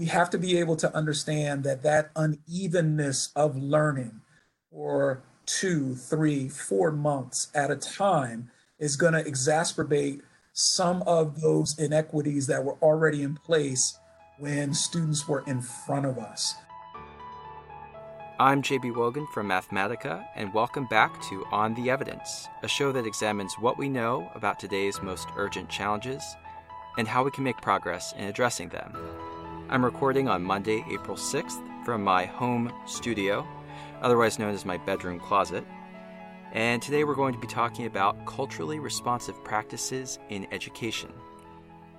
we have to be able to understand that that unevenness of learning for two, three, four months at a time is going to exacerbate some of those inequities that were already in place when students were in front of us. I'm JB Wogan from Mathematica, and welcome back to On the Evidence, a show that examines what we know about today's most urgent challenges and how we can make progress in addressing them. I'm recording on Monday, April 6th from my home studio, otherwise known as my bedroom closet. And today we're going to be talking about culturally responsive practices in education.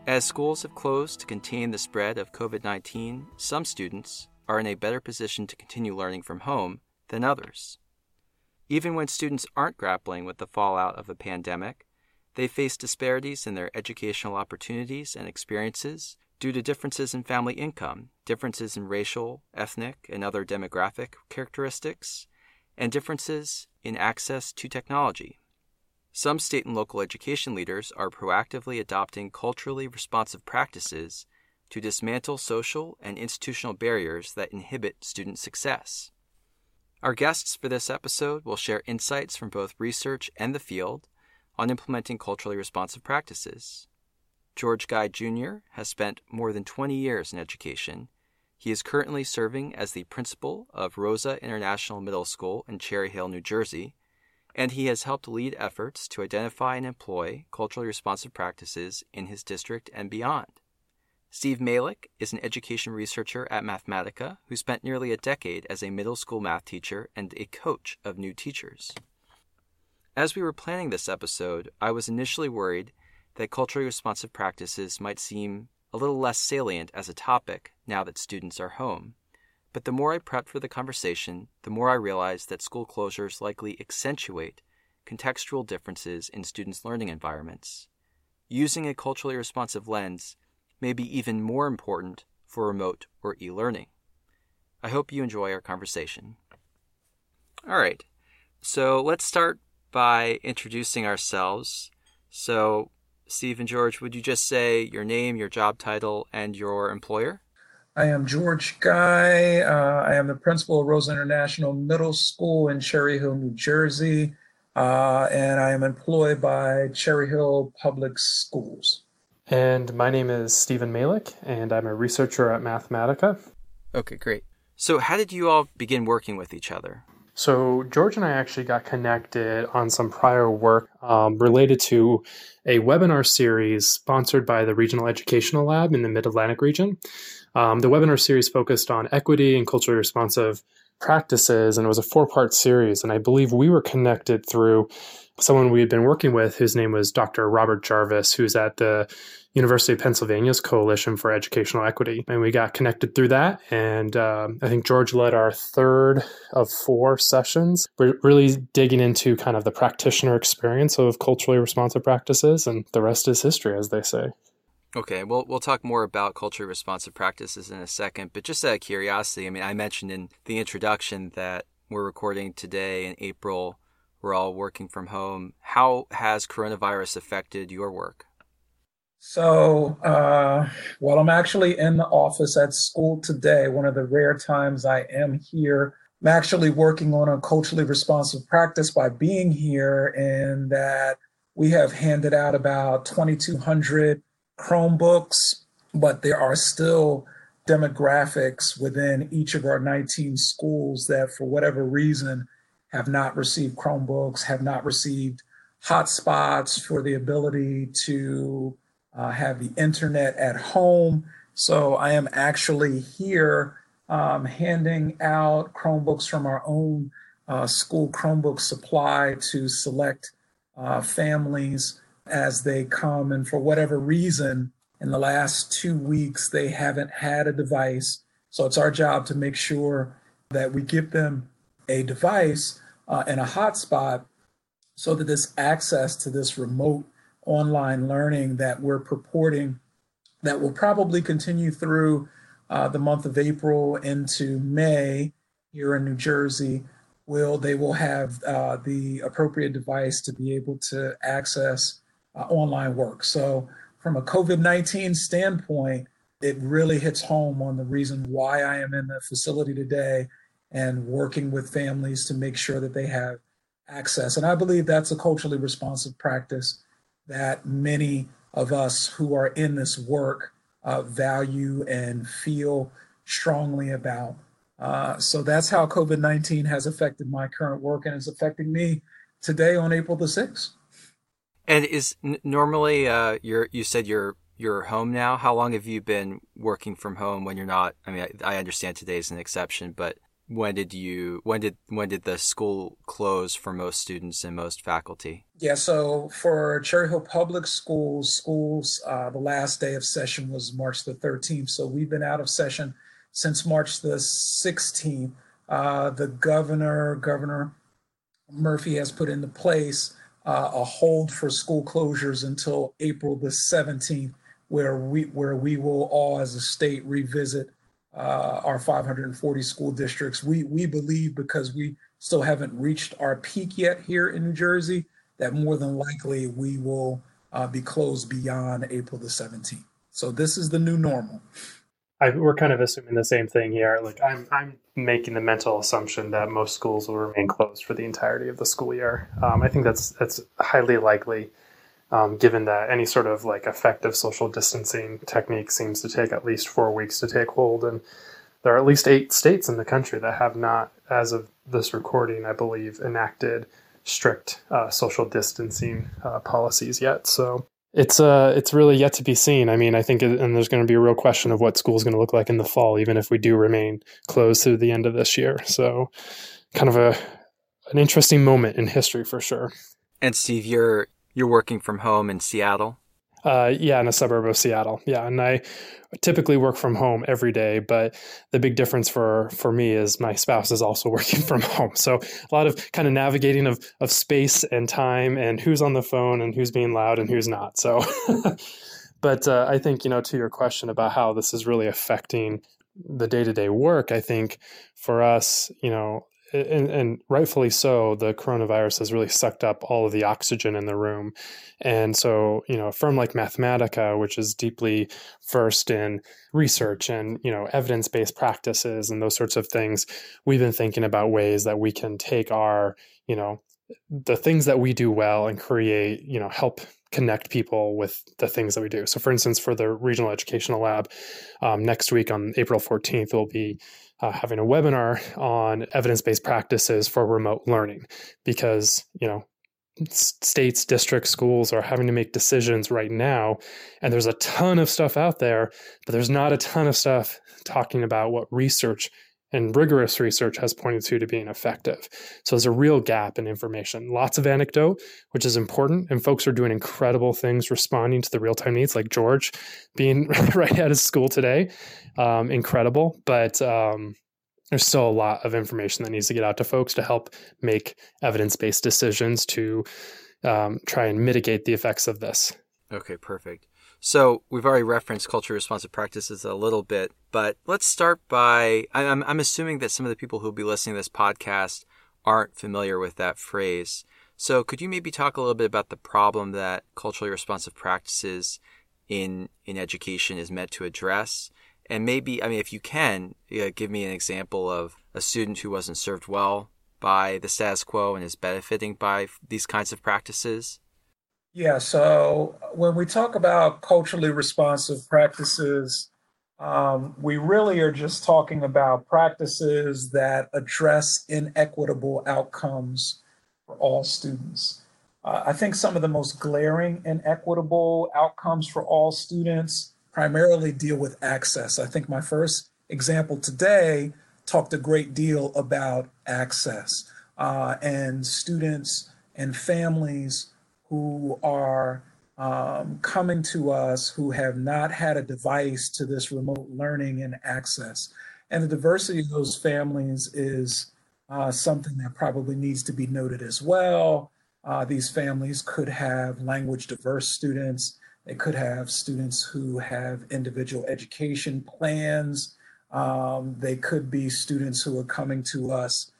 As schools have closed to contain the spread of COVID 19, some students, are in a better position to continue learning from home than others. Even when students aren't grappling with the fallout of the pandemic, they face disparities in their educational opportunities and experiences due to differences in family income, differences in racial, ethnic, and other demographic characteristics, and differences in access to technology. Some state and local education leaders are proactively adopting culturally responsive practices to dismantle social and institutional barriers that inhibit student success. Our guests for this episode will share insights from both research and the field on implementing culturally responsive practices. George Guy Jr. has spent more than 20 years in education. He is currently serving as the principal of Rosa International Middle School in Cherry Hill, New Jersey, and he has helped lead efforts to identify and employ culturally responsive practices in his district and beyond. Steve Malik is an education researcher at Mathematica who spent nearly a decade as a middle school math teacher and a coach of new teachers. As we were planning this episode, I was initially worried that culturally responsive practices might seem a little less salient as a topic now that students are home. But the more I prepped for the conversation, the more I realized that school closures likely accentuate contextual differences in students' learning environments. Using a culturally responsive lens may be even more important for remote or e learning. I hope you enjoy our conversation. All right, so let's start by introducing ourselves. So, Steve and George, would you just say your name, your job title, and your employer? I am George Guy. Uh, I am the principal of Rosa International Middle School in Cherry Hill, New Jersey, uh, and I am employed by Cherry Hill Public Schools. And my name is Stephen Malik, and I'm a researcher at Mathematica. Okay, great. So, how did you all begin working with each other? So, George and I actually got connected on some prior work um, related to a webinar series sponsored by the Regional Educational Lab in the Mid Atlantic region. Um, the webinar series focused on equity and culturally responsive practices, and it was a four part series. And I believe we were connected through someone we had been working with whose name was Dr. Robert Jarvis, who's at the University of Pennsylvania's Coalition for Educational Equity. And we got connected through that. And um, I think George led our third of four sessions. We're really digging into kind of the practitioner experience of culturally responsive practices, and the rest is history, as they say. Okay, well, we'll talk more about culturally responsive practices in a second, but just out of curiosity, I mean, I mentioned in the introduction that we're recording today in April. We're all working from home. How has coronavirus affected your work? So, uh, well, I'm actually in the office at school today, one of the rare times I am here. I'm actually working on a culturally responsive practice by being here, and that we have handed out about 2,200 Chromebooks, but there are still demographics within each of our 19 schools that, for whatever reason, have not received Chromebooks, have not received hotspots for the ability to uh, have the internet at home. So I am actually here um, handing out Chromebooks from our own uh, school Chromebook supply to select uh, families as they come. And for whatever reason, in the last two weeks, they haven't had a device. So it's our job to make sure that we give them a device uh, and a hotspot so that this access to this remote online learning that we're purporting that will probably continue through uh, the month of April into May here in New Jersey will they will have uh, the appropriate device to be able to access uh, online work. So, from a COVID 19 standpoint, it really hits home on the reason why I am in the facility today and working with families to make sure that they have access. And I believe that's a culturally responsive practice that many of us who are in this work uh, value and feel strongly about. Uh, so that's how COVID 19 has affected my current work and is affecting me today on April the 6th. And is n- normally uh, you're you said you're you're home now. How long have you been working from home when you're not? I mean, I, I understand today is an exception, but when did you when did when did the school close for most students and most faculty? Yeah so for cherry hill public schools schools uh, the last day of session was march the 13th so we've been out of session since march the 16th uh, the governor governor murphy has put into place uh, a hold for school closures until april the 17th where we where we will all as a state revisit uh, our 540 school districts. We we believe because we still haven't reached our peak yet here in New Jersey that more than likely we will uh, be closed beyond April the 17th. So this is the new normal. I, we're kind of assuming the same thing here. Like I'm, I'm making the mental assumption that most schools will remain closed for the entirety of the school year. Um, I think that's that's highly likely um, given that any sort of like effective social distancing technique seems to take at least four weeks to take hold. And there are at least eight states in the country that have not, as of this recording, I believe, enacted strict uh, social distancing uh, policies yet. So it's uh it's really yet to be seen. I mean, I think, it, and there's going to be a real question of what school is going to look like in the fall, even if we do remain closed through the end of this year. So, kind of a an interesting moment in history for sure. And Steve, you're you're working from home in Seattle? Uh, yeah, in a suburb of Seattle. Yeah, and I typically work from home every day, but the big difference for for me is my spouse is also working from home. So a lot of kind of navigating of of space and time and who's on the phone and who's being loud and who's not. So, but uh, I think you know to your question about how this is really affecting the day to day work. I think for us, you know, and, and, rightfully so, the coronavirus has really sucked up all of the oxygen in the room. And so, you know, a firm like Mathematica, which is deeply versed in research and, you know, evidence based practices and those sorts of things, we've been thinking about ways that we can take our, you know, the things that we do well and create, you know, help connect people with the things that we do. So, for instance, for the Regional Educational Lab, um, next week on April 14th, we'll be uh, having a webinar on evidence-based practices for remote learning because you know states districts schools are having to make decisions right now and there's a ton of stuff out there but there's not a ton of stuff talking about what research and rigorous research has pointed to to being effective. So there's a real gap in information. Lots of anecdote, which is important, and folks are doing incredible things responding to the real time needs, like George being right out of school today. Um, incredible, but um, there's still a lot of information that needs to get out to folks to help make evidence based decisions to um, try and mitigate the effects of this. Okay, perfect. So we've already referenced culture responsive practices a little bit, but let's start by I'm, I'm assuming that some of the people who'll be listening to this podcast aren't familiar with that phrase. So could you maybe talk a little bit about the problem that culturally responsive practices in in education is meant to address? And maybe, I mean, if you can, give me an example of a student who wasn't served well by the status quo and is benefiting by these kinds of practices. Yeah, so when we talk about culturally responsive practices, um, we really are just talking about practices that address inequitable outcomes for all students. Uh, I think some of the most glaring inequitable outcomes for all students primarily deal with access. I think my first example today talked a great deal about access uh, and students and families who are um, coming to us who have not had a device to this remote learning and access. And the diversity of those families is uh, something that probably needs to be noted as well. Uh, these families could have language diverse students. They could have students who have individual education plans. Um, they could be students who are coming to us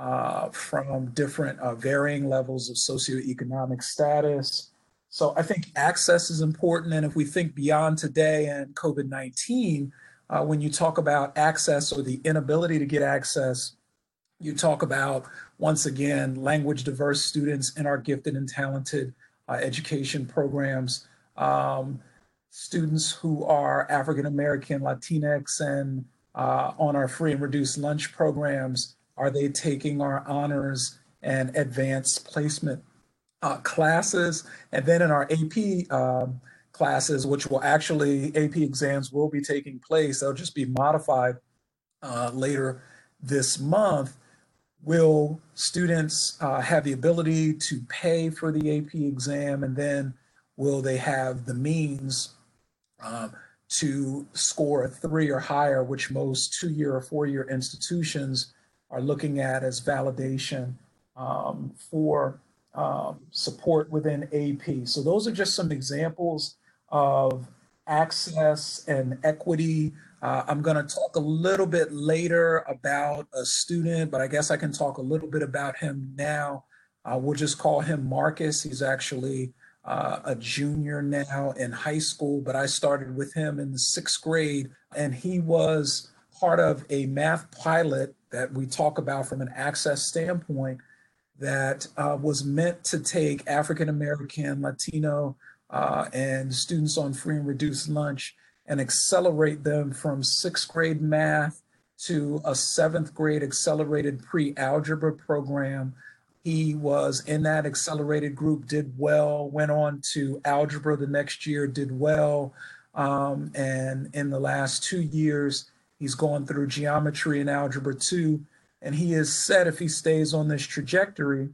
uh, from different uh, varying levels of socioeconomic status. So I think access is important. And if we think beyond today and COVID 19, uh, when you talk about access or the inability to get access, you talk about, once again, language diverse students in our gifted and talented uh, education programs, um, students who are African American, Latinx, and uh, on our free and reduced lunch programs. Are they taking our honors and advanced placement uh, classes? And then in our AP um, classes, which will actually, AP exams will be taking place, they'll just be modified uh, later this month. Will students uh, have the ability to pay for the AP exam and then will they have the means um, to score a three or higher, which most two year or four year institutions are looking at as validation um, for um, support within AP. So, those are just some examples of access and equity. Uh, I'm going to talk a little bit later about a student, but I guess I can talk a little bit about him now. Uh, we'll just call him Marcus. He's actually uh, a junior now in high school, but I started with him in the sixth grade, and he was part of a math pilot that we talk about from an access standpoint that uh, was meant to take African American, Latino, uh, and students on free and reduced lunch and accelerate them from sixth grade math to a seventh grade accelerated pre algebra program he was in that accelerated group, did well, went on to algebra the next year, did well. Um, and in the last two years, he's gone through geometry and algebra two. And he is set, if he stays on this trajectory,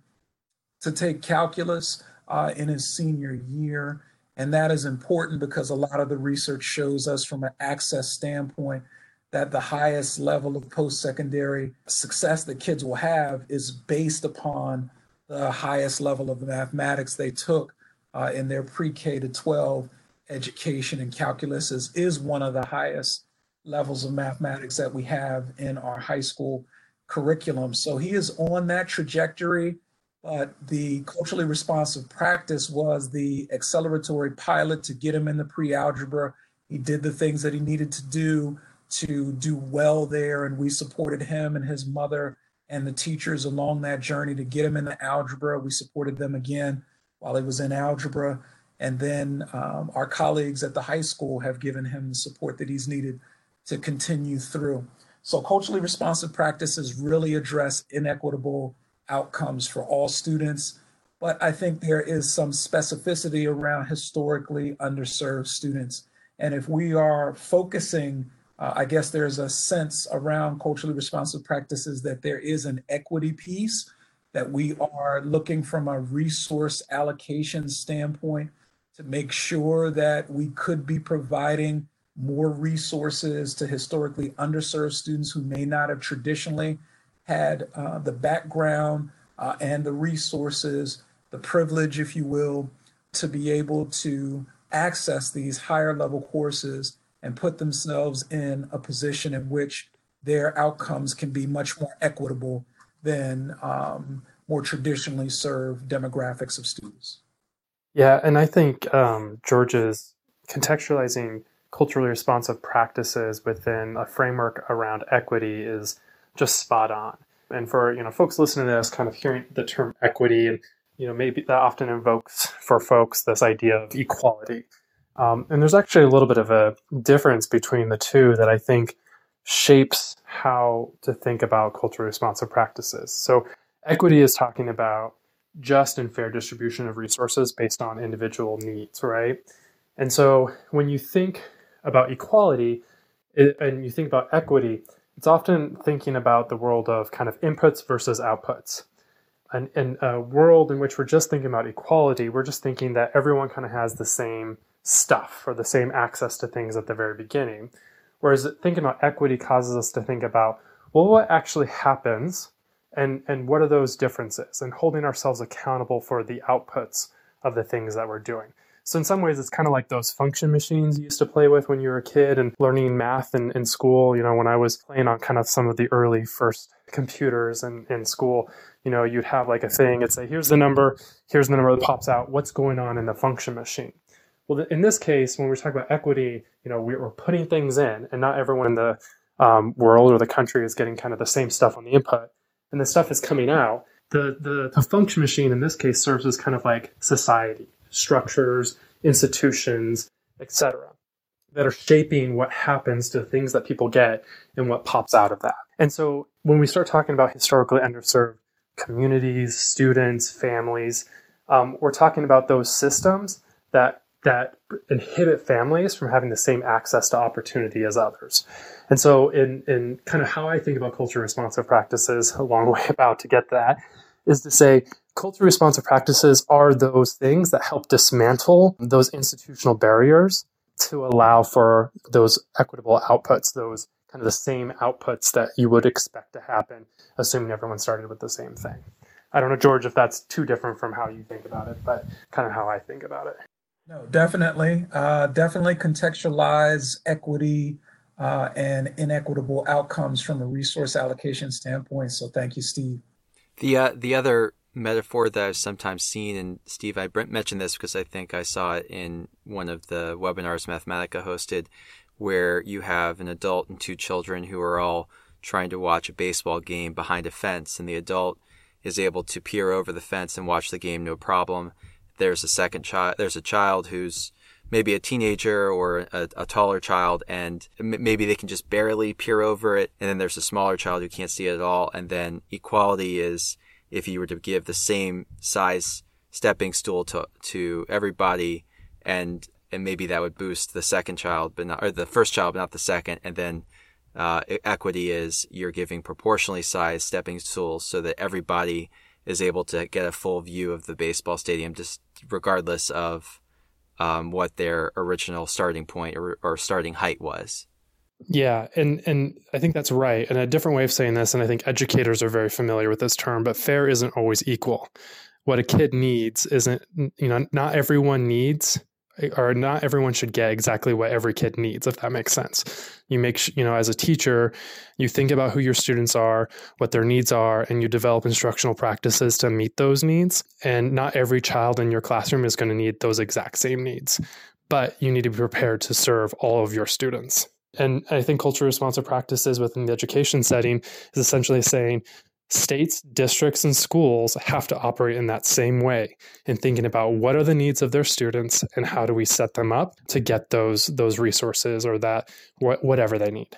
to take calculus uh, in his senior year. And that is important because a lot of the research shows us from an access standpoint that the highest level of post secondary success that kids will have is based upon the highest level of mathematics they took uh, in their pre K to 12 education. And calculus is, is one of the highest levels of mathematics that we have in our high school curriculum. So he is on that trajectory. But the culturally responsive practice was the acceleratory pilot to get him in the pre algebra. He did the things that he needed to do to do well there. And we supported him and his mother and the teachers along that journey to get him into algebra. We supported them again while he was in algebra. And then um, our colleagues at the high school have given him the support that he's needed to continue through. So, culturally responsive practices really address inequitable outcomes for all students. But I think there is some specificity around historically underserved students. And if we are focusing uh, I guess there's a sense around culturally responsive practices that there is an equity piece that we are looking from a resource allocation standpoint to make sure that we could be providing more resources to historically underserved students who may not have traditionally had uh, the background uh, and the resources, the privilege, if you will, to be able to access these higher level courses and put themselves in a position in which their outcomes can be much more equitable than um, more traditionally served demographics of students. Yeah, and I think um, George's contextualizing culturally responsive practices within a framework around equity is just spot on. And for you know folks listening to this, kind of hearing the term equity, and you know maybe that often invokes for folks this idea of equality. Um, and there's actually a little bit of a difference between the two that I think shapes how to think about culturally responsive practices. So, equity is talking about just and fair distribution of resources based on individual needs, right? And so, when you think about equality and you think about equity, it's often thinking about the world of kind of inputs versus outputs. And in a world in which we're just thinking about equality, we're just thinking that everyone kind of has the same stuff or the same access to things at the very beginning. Whereas thinking about equity causes us to think about, well, what actually happens and, and what are those differences and holding ourselves accountable for the outputs of the things that we're doing. So in some ways, it's kind of like those function machines you used to play with when you were a kid and learning math in, in school. You know, when I was playing on kind of some of the early first computers in, in school, you know, you'd have like a thing. It'd say, here's the number, here's the number that pops out. What's going on in the function machine? Well, in this case, when we're talking about equity, you know, we're putting things in, and not everyone in the um, world or the country is getting kind of the same stuff on the input, and the stuff is coming out. The, the the function machine in this case serves as kind of like society structures, institutions, etc., that are shaping what happens to things that people get and what pops out of that. And so when we start talking about historically underserved communities, students, families, um, we're talking about those systems that that inhibit families from having the same access to opportunity as others. And so in in kind of how I think about culture responsive practices, a long way about to get that, is to say culture responsive practices are those things that help dismantle those institutional barriers to allow for those equitable outputs, those kind of the same outputs that you would expect to happen, assuming everyone started with the same thing. I don't know, George, if that's too different from how you think about it, but kind of how I think about it. No, definitely. Uh, definitely contextualize equity uh, and inequitable outcomes from a resource allocation standpoint. So thank you, Steve. The uh, the other metaphor that I've sometimes seen, and Steve, I mentioned this because I think I saw it in one of the webinars Mathematica hosted, where you have an adult and two children who are all trying to watch a baseball game behind a fence, and the adult is able to peer over the fence and watch the game no problem. There's a second child. There's a child who's maybe a teenager or a, a, taller child and maybe they can just barely peer over it and then there's a smaller child who can't see it at all and then equality is if you were to give the same size stepping stool to to everybody and and maybe that would boost the second child but not or the first child but not the second. And then uh, equity is you're giving proportionally sized stepping stools so that everybody is able to get a full view of the baseball stadium just regardless of um, what their original starting point or, or starting height was yeah, and and I think that's right. And a different way of saying this, and I think educators are very familiar with this term, but fair isn't always equal. What a kid needs isn't, you know, not everyone needs eh, or not everyone should get exactly what every kid needs if that makes sense you make you know as a teacher you think about who your students are what their needs are and you develop instructional practices to meet those needs and not every child in your classroom is going to need those exact same needs but you need to be prepared to serve all of your students and I think culturally responsive practices within the education mm-hmm. setting is essentially saying states, districts, and schools have to operate in that same way in thinking about what are the needs of their students and how do we set them up to get those those resources or that whatever they need.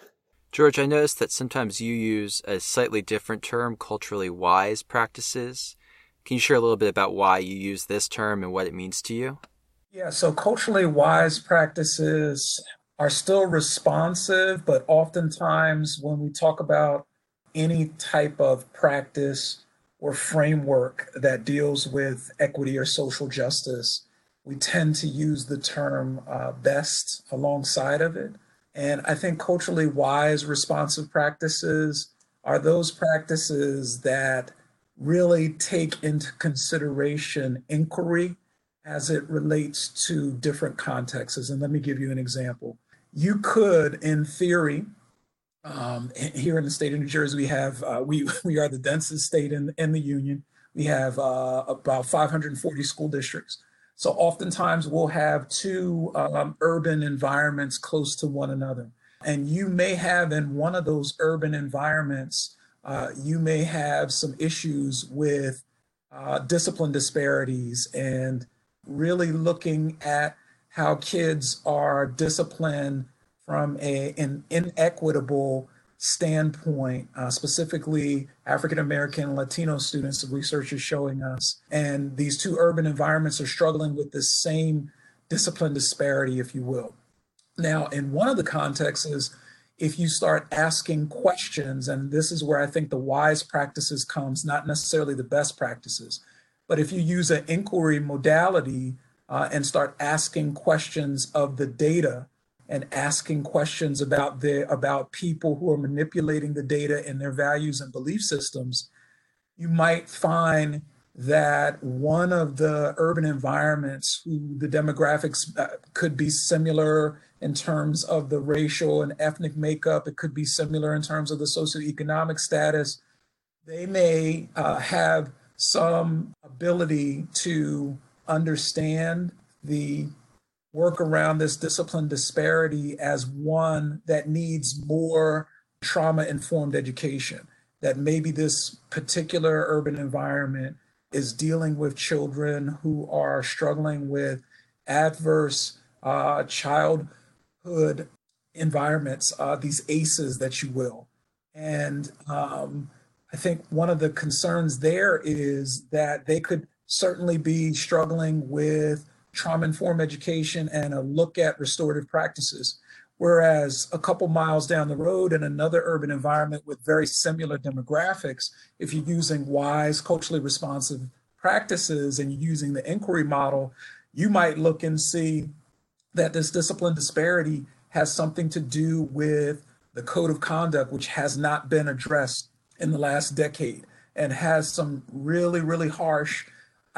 George, I noticed that sometimes you use a slightly different term, culturally wise practices. Can you share a little bit about why you use this term and what it means to you? Yeah, so culturally wise practices are still responsive, but oftentimes when we talk about any type of practice or framework that deals with equity or social justice, we tend to use the term uh, best alongside of it. And I think culturally wise responsive practices are those practices that really take into consideration inquiry as it relates to different contexts. And let me give you an example you could, in theory, um, here in the state of New Jersey, we have uh, we we are the densest state in in the union. We have uh, about 540 school districts. So oftentimes we'll have two um, urban environments close to one another, and you may have in one of those urban environments, uh, you may have some issues with uh, discipline disparities and really looking at how kids are disciplined from a, an inequitable standpoint, uh, specifically African American Latino students, the research is showing us. And these two urban environments are struggling with the same discipline disparity, if you will. Now, in one of the contexts is if you start asking questions, and this is where I think the wise practices comes, not necessarily the best practices, but if you use an inquiry modality uh, and start asking questions of the data and asking questions about the about people who are manipulating the data and their values and belief systems, you might find that one of the urban environments who the demographics uh, could be similar in terms of the racial and ethnic makeup, it could be similar in terms of the socioeconomic status. They may uh, have some ability to understand the work around this discipline disparity as one that needs more trauma informed education. That maybe this particular urban environment is dealing with children who are struggling with adverse uh, childhood environments, uh, these ACEs that you will. And um, I think one of the concerns there is that they could certainly be struggling with trauma informed education and a look at restorative practices. Whereas a couple miles down the road in another urban environment with very similar demographics, if you're using wise, culturally responsive practices and using the inquiry model, you might look and see that this discipline disparity has something to do with the code of conduct, which has not been addressed in the last decade and has some really, really harsh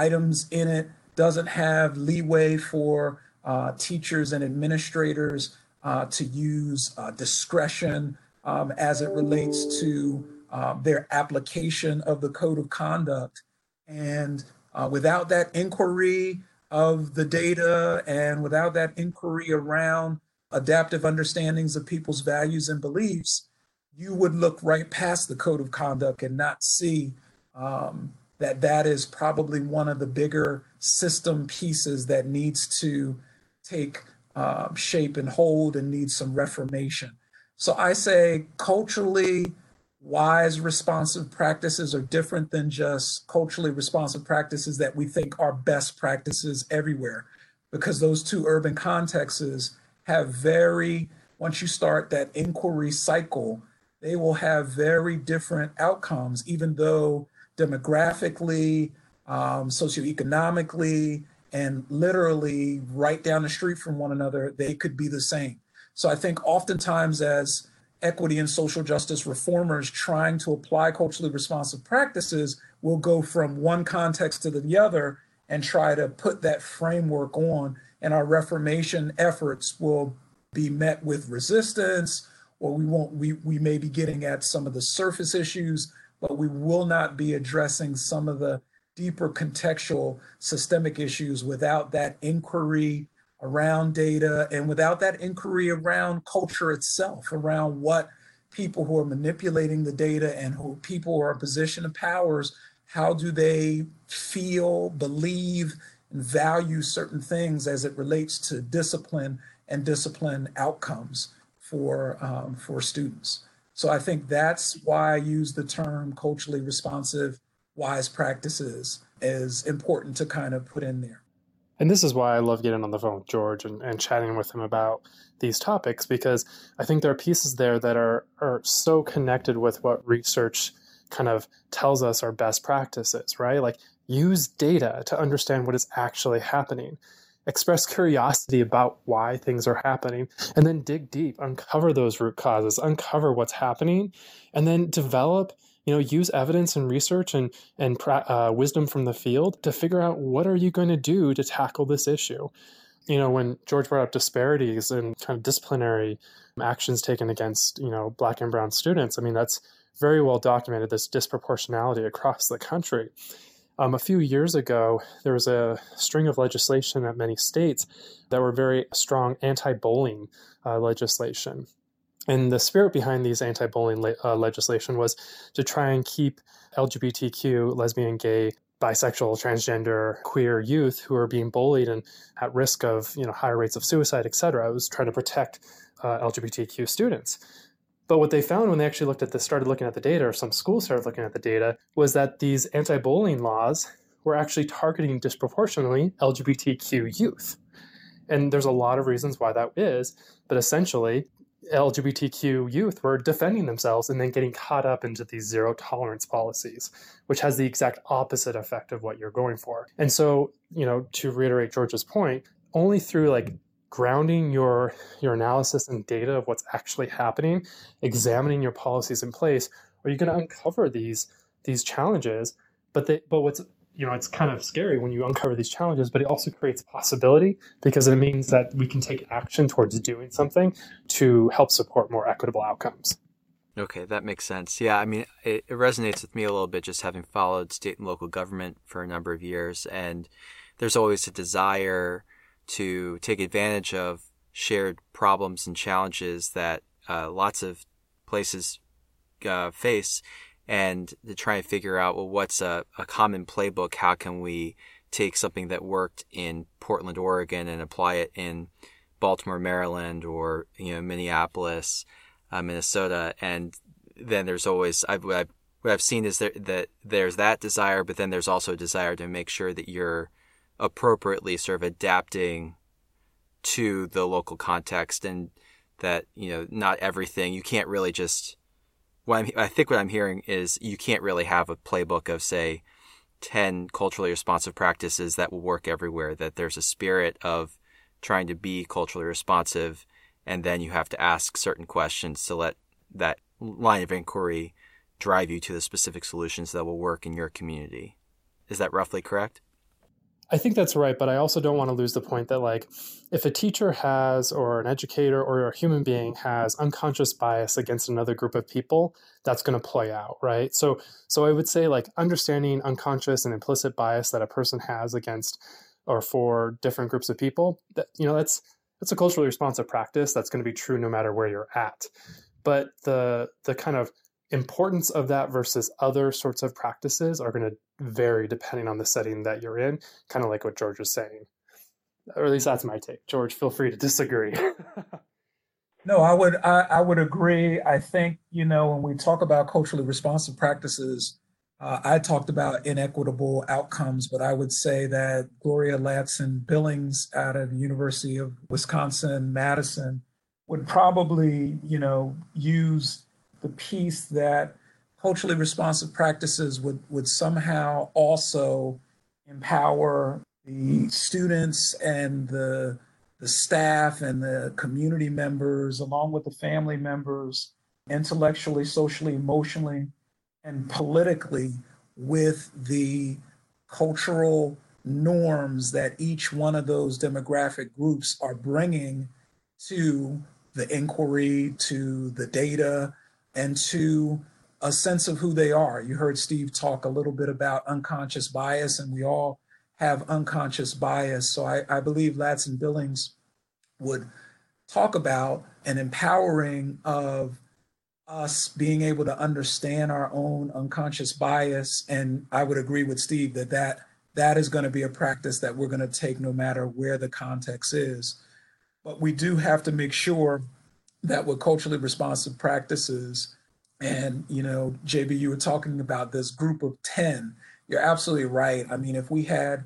items in it, doesn't have leeway for uh, teachers and administrators uh, to use uh, discretion um, as it relates to um, their application of the code of conduct. And uh, without that inquiry of the data and without that inquiry around adaptive understandings of people's values and beliefs, you would look right past the code of conduct and not see um, that that is probably one of the bigger system pieces that needs to take uh, shape and hold and needs some reformation. So I say culturally wise, responsive practices are different than just culturally responsive practices that we think are best practices everywhere, because those two urban contexts have very, once you start that inquiry cycle, they will have very different outcomes, even though demographically, um, socioeconomically, and literally right down the street from one another, they could be the same. So I think oftentimes as equity and social justice reformers trying to apply culturally responsive practices will go from one context to the other and try to put that framework on. And our reformation efforts will be met with resistance or we won't we, we may be getting at some of the surface issues but we will not be addressing some of the deeper contextual systemic issues without that inquiry around data and without that inquiry around culture itself around what people who are manipulating the data and who people who are in position of powers how do they feel believe and value certain things as it relates to discipline and discipline outcomes for um, for students. So I think that's why I use the term culturally responsive wise practices is important to kind of put in there. And this is why I love getting on the phone with George and, and chatting with him about these topics because I think there are pieces there that are are so connected with what research kind of tells us are best practices, right? Like use data to understand what is actually happening express curiosity about why things are happening, and then dig deep, uncover those root causes, uncover what's happening, and then develop you know use evidence and research and and uh, wisdom from the field to figure out what are you going to do to tackle this issue. You know when george brought up disparities and kind of disciplinary actions taken against you know black and brown students i mean that's very well documented this disproportionality across the country um, a few years ago, there was a string of legislation at many states that were very strong anti bullying uh, legislation. And the spirit behind these anti bullying le- uh, legislation was to try and keep LGBTQ, lesbian, gay, bisexual, transgender, queer youth who are being bullied and at risk of you know higher rates of suicide, et cetera. It was trying to protect uh, LGBTQ students. But what they found when they actually looked at this, started looking at the data, or some schools started looking at the data, was that these anti bullying laws were actually targeting disproportionately LGBTQ youth. And there's a lot of reasons why that is, but essentially, LGBTQ youth were defending themselves and then getting caught up into these zero tolerance policies, which has the exact opposite effect of what you're going for. And so, you know, to reiterate George's point, only through like grounding your your analysis and data of what's actually happening, examining your policies in place, are you going to uncover these these challenges? But they, but what's you know, it's kind of scary when you uncover these challenges, but it also creates possibility because it means that we can take action towards doing something to help support more equitable outcomes. Okay, that makes sense. Yeah, I mean, it, it, resonates with me a little bit just having followed state and local government for a number of years. And there's always a desire to take advantage of shared problems and challenges that uh, lots of places uh, face and to try and figure out, well, what's a, a common playbook? How can we take something that worked in Portland, Oregon and apply it in Baltimore, Maryland, or, you know, Minneapolis? uh, Minnesota, and then there's always I've, I've, what I've seen is there, that there's that desire, but then there's also a desire to make sure that you're appropriately sort of adapting to the local context and that you know not everything you can't really just what I'm, I think what I'm hearing is you can't really have a playbook of say 10 culturally responsive practices that will work everywhere that there's a spirit of trying to be culturally responsive and then you have to ask certain questions to let that line of inquiry drive you to the specific solutions that will work in your community. Is that roughly correct? I think that's right, but I also don't want to lose the point that like if a teacher has or an educator or a human being has unconscious bias against another group of people, that's going to play out, right? So so I would say like understanding unconscious and implicit bias that a person has against or for different groups of people, that you know that's that's a culturally responsive practice that's going to be true no matter where you're at. But the the kind of importance of that versus other sorts of practices are going to vary depending on the setting that you're in, kind of like what George was saying. Or at least that's my take. George, feel free to disagree. no, I would I, I would agree. I think, you know, when we talk about culturally responsive practices, uh, I talked about inequitable outcomes, but I would say that Gloria Ladson Billings out of the University of Wisconsin Madison would probably, you know, use the piece that culturally responsive practices would would somehow also empower the students and the the staff and the community members along with the family members intellectually socially emotionally and politically with the cultural norms that each one of those demographic groups are bringing to the inquiry, to the data, and to a sense of who they are. You heard Steve talk a little bit about unconscious bias, and we all have unconscious bias. So I, I believe Ladson Billings would talk about an empowering of us being able to understand our own unconscious bias and i would agree with steve that that that is going to be a practice that we're going to take no matter where the context is but we do have to make sure that with culturally responsive practices and you know jb you were talking about this group of 10 you're absolutely right. I mean if we had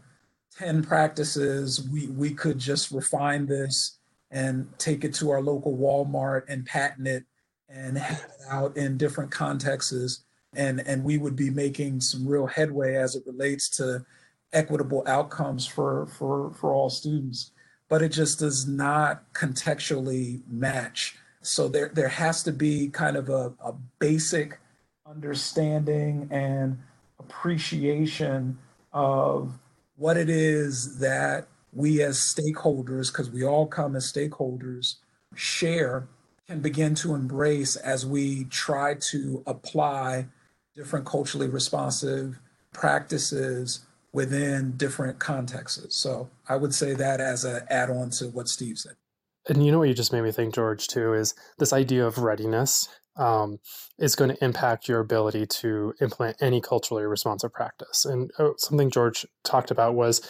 10 practices we we could just refine this and take it to our local walmart and patent it and have it out in different contexts and and we would be making some real headway as it relates to equitable outcomes for for for all students. But it just does not contextually match so there there has to be kind of a, a basic understanding and appreciation of what it is that we as stakeholders because we all come as stakeholders share can begin to embrace as we try to apply different culturally responsive practices within different contexts. So I would say that as an add on to what Steve said. And you know what you just made me think, George, too, is this idea of readiness um, is going to impact your ability to implement any culturally responsive practice. And oh, something George talked about was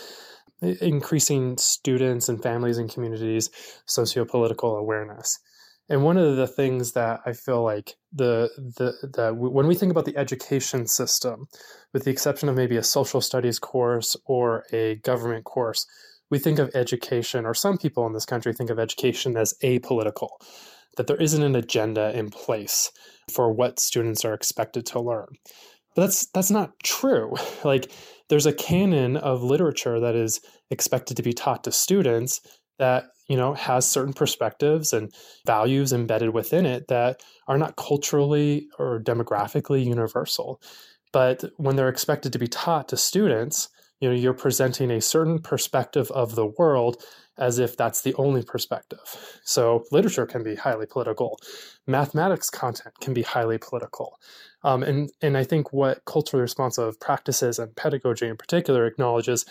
increasing students and families and communities' sociopolitical awareness. And one of the things that I feel like the the the when we think about the education system, with the exception of maybe a social studies course or a government course, we think of education, or some people in this country think of education as apolitical, that there isn't an agenda in place for what students are expected to learn. But that's that's not true. Like there's a canon of literature that is expected to be taught to students that you know has certain perspectives and values embedded within it that are not culturally or demographically universal but when they're expected to be taught to students you know you're presenting a certain perspective of the world as if that's the only perspective. So literature can be highly political. Mathematics content can be highly political. Um, and and i think what culturally responsive practices and pedagogy in particular acknowledges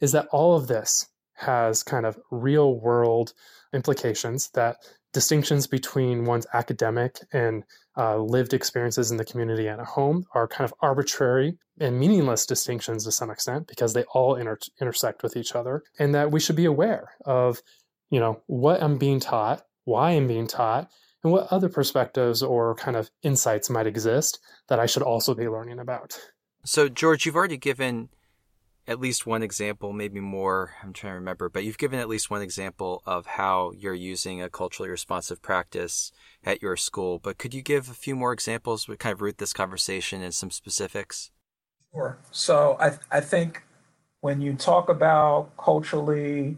is that all of this has kind of real world implications that distinctions between one's academic and uh, lived experiences in the community and at home are kind of arbitrary and meaningless distinctions to some extent because they all inter- intersect with each other and that we should be aware of you know what i'm being taught why i'm being taught and what other perspectives or kind of insights might exist that i should also be learning about. So george you've already given at least one example, maybe more. I'm trying to remember, but you've given at least one example of how you're using a culturally responsive practice at your school. But could you give a few more examples to kind of root this conversation in some specifics? Sure. So I, I think when you talk about culturally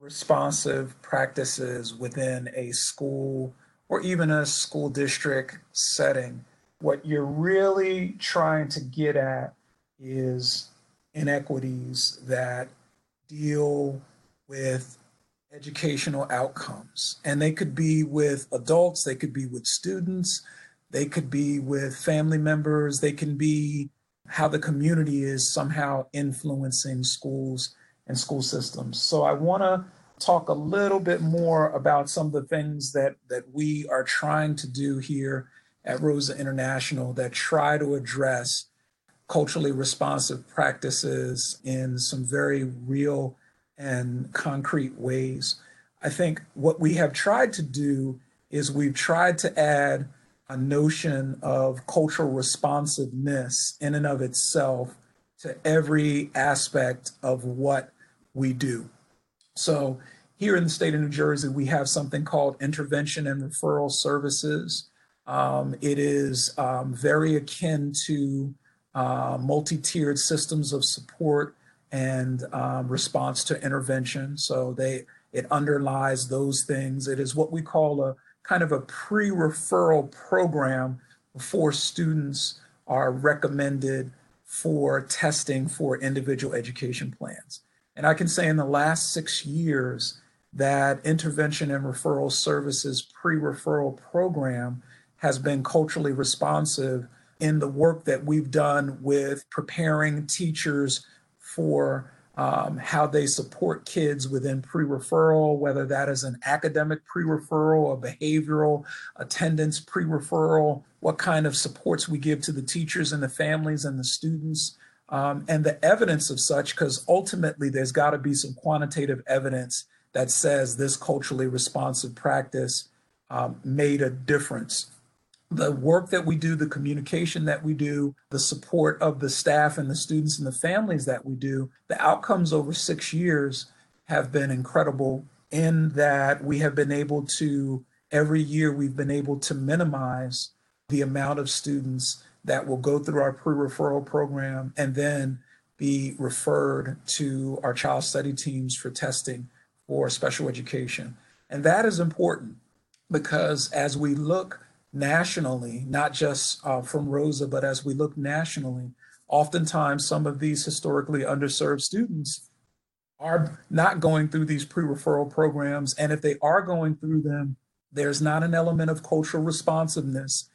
responsive practices within a school or even a school district setting, what you're really trying to get at is inequities that deal with educational outcomes. And they could be with adults, they could be with students, they could be with family members, they can be how the community is somehow influencing schools and school systems. So I want to talk a little bit more about some of the things that that we are trying to do here at Rosa International that try to address culturally responsive practices in some very real and concrete ways. I think what we have tried to do is we've tried to add a notion of cultural responsiveness in and of itself to every aspect of what we do. So, here in the state of New Jersey, we have something called intervention and referral services. Um, it is um, very akin to uh, multi-tiered systems of support and um, response to intervention. So they it underlies those things. It is what we call a kind of a pre-referral program before students are recommended for testing for individual education plans. And I can say in the last six years, that intervention and referral services pre-referral program has been culturally responsive in the work that we've done with preparing teachers for um, how they support kids within pre-referral, whether that is an academic pre-referral, a behavioral attendance pre-referral, what kind of supports we give to the teachers and the families and the students, um, and the evidence of such, because ultimately there's got to be some quantitative evidence that says this culturally responsive practice um, made a difference the work that we do, the communication that we do, the support of the staff and the students and the families that we do, the outcomes over six years have been incredible in that we have been able to, every year, we've been able to minimize the amount of students that will go through our pre referral program and then be referred to our child study teams for testing for special education. And that is important because as we look nationally, not just uh, from Rosa, but as we look nationally, oftentimes some of these historically underserved students are not going through these pre-referral programs. And if they are going through them, there's not an element of cultural responsiveness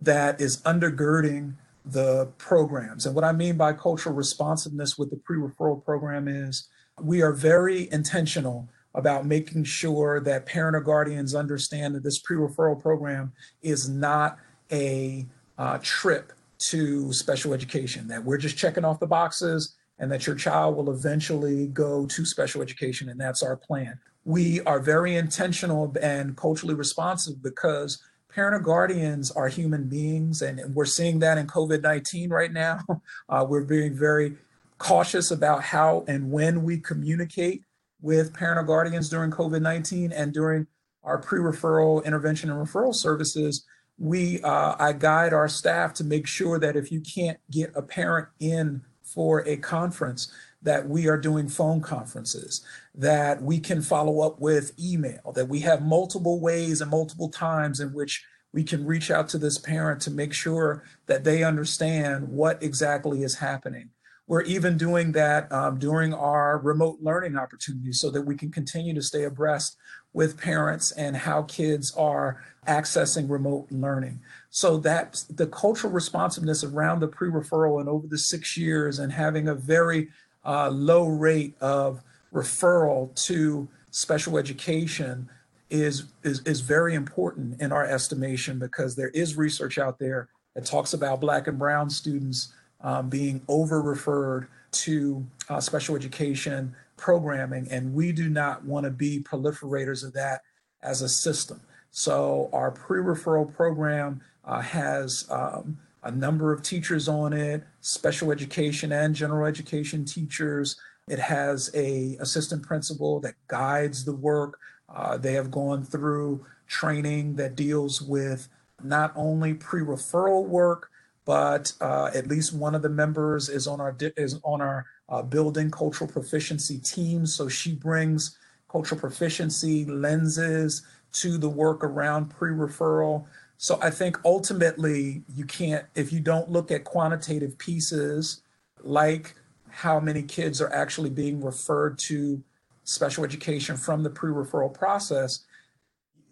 that is undergirding the programs. And what I mean by cultural responsiveness with the pre-referral program is we are very intentional about making sure that parent or guardians understand that this pre-referral program is not a uh, trip to special education, that we're just checking off the boxes and that your child will eventually go to special education, and that's our plan. We are very intentional and culturally responsive because parent or guardians are human beings, and we're seeing that in COVID 19 right now. Uh, we're being very cautious about how and when we communicate with parent or guardians during COVID 19 and during our pre referral intervention and referral services. We, uh, I guide our staff to make sure that if you can't get a parent in for a conference, that we are doing phone conferences, that we can follow up with email, that we have multiple ways and multiple times in which we can reach out to this parent to make sure that they understand what exactly is happening we're even doing that um, during our remote learning opportunities so that we can continue to stay abreast with parents and how kids are accessing remote learning. So that the cultural responsiveness around the pre-referral and over the six years and having a very uh, low rate of referral to special education is, is, is very important in our estimation because there is research out there that talks about black and brown students um, being over referred to uh, special education programming, and we do not want to be proliferators of that as a system. So our pre-referral program uh, has um, a number of teachers on it, special education and general education teachers. It has a assistant principal that guides the work. Uh, they have gone through training that deals with not only pre-referral work, but uh, at least one of the members is on our is on our uh, building cultural proficiency team. So she brings cultural proficiency lenses to the work around pre-referral. So I think ultimately you can't if you don't look at quantitative pieces like how many kids are actually being referred to special education from the pre-referral process,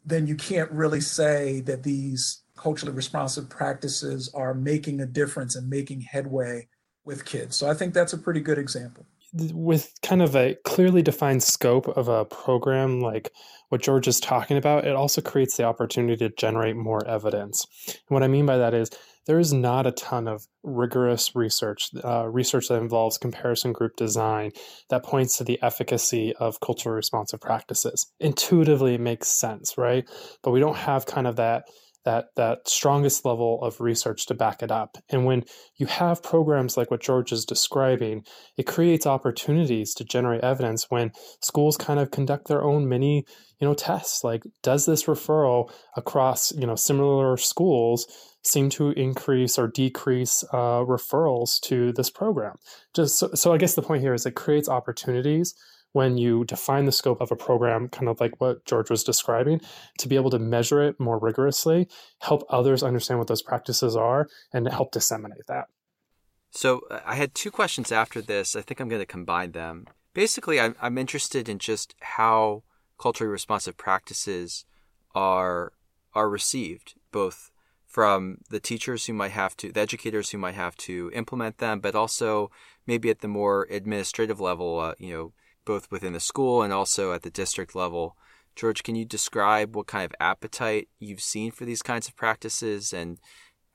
then you can't really say that these culturally responsive practices are making a difference and making headway with kids. So I think that's a pretty good example. With kind of a clearly defined scope of a program like what George is talking about, it also creates the opportunity to generate more evidence. And what I mean by that is there is not a ton of rigorous research, uh, research that involves comparison group design that points to the efficacy of culturally responsive practices. Intuitively, it makes sense, right? But we don't have kind of that that that strongest level of research to back it up. And when you have programs like what George is describing, it creates opportunities to generate evidence when schools kind of conduct their own mini, you know, tests. Like, does this referral across, you know, similar schools seem to increase or decrease uh, referrals to this program? Just so, so I guess the point here is it creates opportunities when you define the scope of a program, kind of like what George was describing, to be able to measure it more rigorously, help others understand what those practices are, and help disseminate that. So I had two questions after this. I think I'm going to combine them. Basically, I'm, I'm interested in just how culturally responsive practices are are received, both from the teachers who might have to, the educators who might have to implement them, but also maybe at the more administrative level, uh, you know, both within the school and also at the district level. George, can you describe what kind of appetite you've seen for these kinds of practices and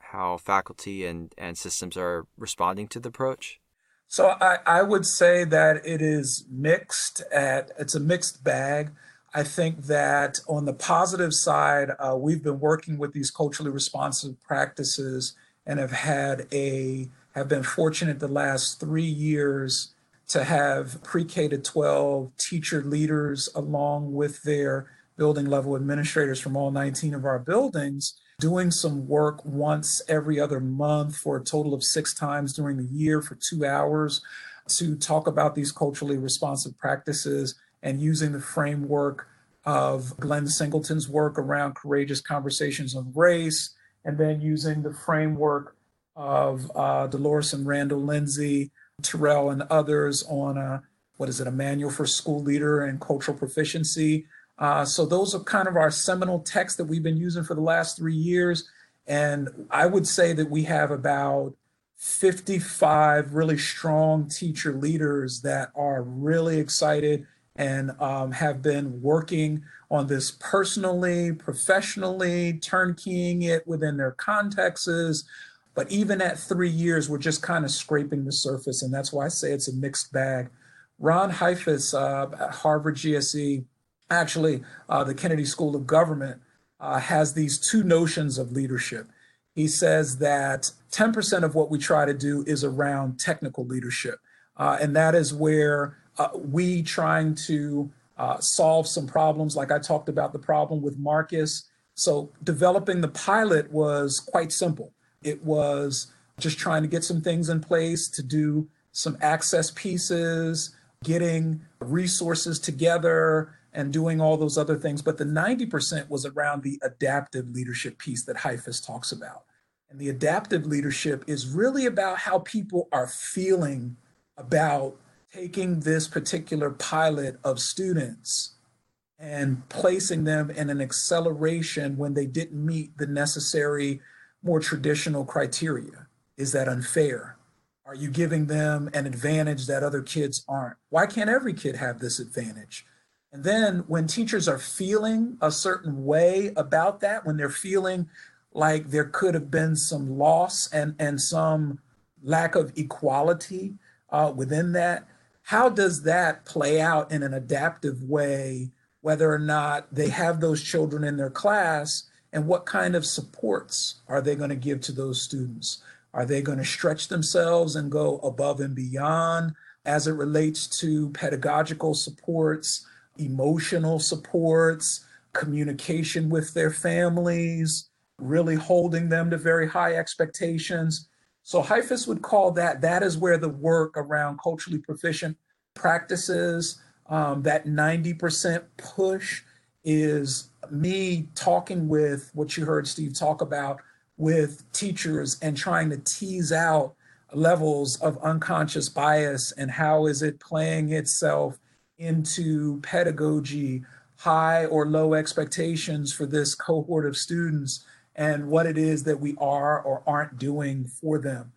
how faculty and, and systems are responding to the approach? So I, I would say that it is mixed at it's a mixed bag. I think that on the positive side, uh, we've been working with these culturally responsive practices and have had a have been fortunate the last three years to have pre-K to 12 teacher leaders along with their building level administrators from all 19 of our buildings doing some work once every other month for a total of six times during the year for two hours to talk about these culturally responsive practices and using the framework of Glenn Singleton's work around courageous conversations on race, and then using the framework of uh, Dolores and Randall Lindsey Terrell and others on a, what is it, a manual for school leader and cultural proficiency. Uh, so those are kind of our seminal texts that we've been using for the last three years. And I would say that we have about 55 really strong teacher leaders that are really excited and um, have been working on this personally, professionally, turnkeying it within their contexts, but even at three years, we're just kind of scraping the surface. And that's why I say it's a mixed bag. Ron Heifetz uh, at Harvard GSE, actually, uh, the Kennedy School of Government, uh, has these two notions of leadership. He says that 10% of what we try to do is around technical leadership. Uh, and that is where uh, we trying to uh, solve some problems, like I talked about the problem with Marcus. So developing the pilot was quite simple. It was just trying to get some things in place to do some access pieces, getting resources together, and doing all those other things. But the 90% was around the adaptive leadership piece that Heifetz talks about. And the adaptive leadership is really about how people are feeling about taking this particular pilot of students and placing them in an acceleration when they didn't meet the necessary, more traditional criteria? Is that unfair? Are you giving them an advantage that other kids aren't? Why can't every kid have this advantage? And then when teachers are feeling a certain way about that, when they're feeling like there could have been some loss and, and some lack of equality uh, within that, how does that play out in an adaptive way, whether or not they have those children in their class, and what kind of supports are they going to give to those students? Are they going to stretch themselves and go above and beyond as it relates to pedagogical supports, emotional supports, communication with their families, really holding them to very high expectations? So Heifetz would call that, that is where the work around culturally proficient practices, um, that 90% push is me talking with what you heard Steve talk about with teachers and trying to tease out levels of unconscious bias and how is it playing itself into pedagogy, high or low expectations for this cohort of students and what it is that we are or aren't doing for them.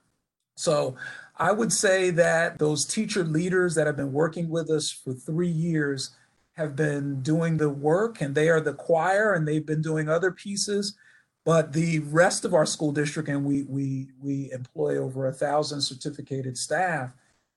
So I would say that those teacher leaders that have been working with us for three years have been doing the work and they are the choir and they've been doing other pieces but the rest of our school district, and we we we employ over a thousand certificated staff,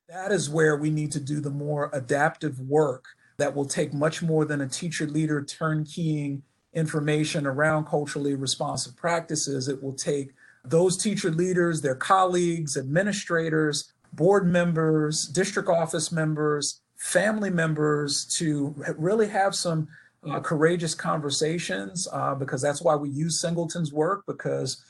that is where we need to do the more adaptive work that will take much more than a teacher leader turnkeying information around culturally responsive practices. It will take those teacher leaders, their colleagues, administrators, board members, district office members, family members to really have some uh, courageous conversations uh, because that's why we use Singleton's work because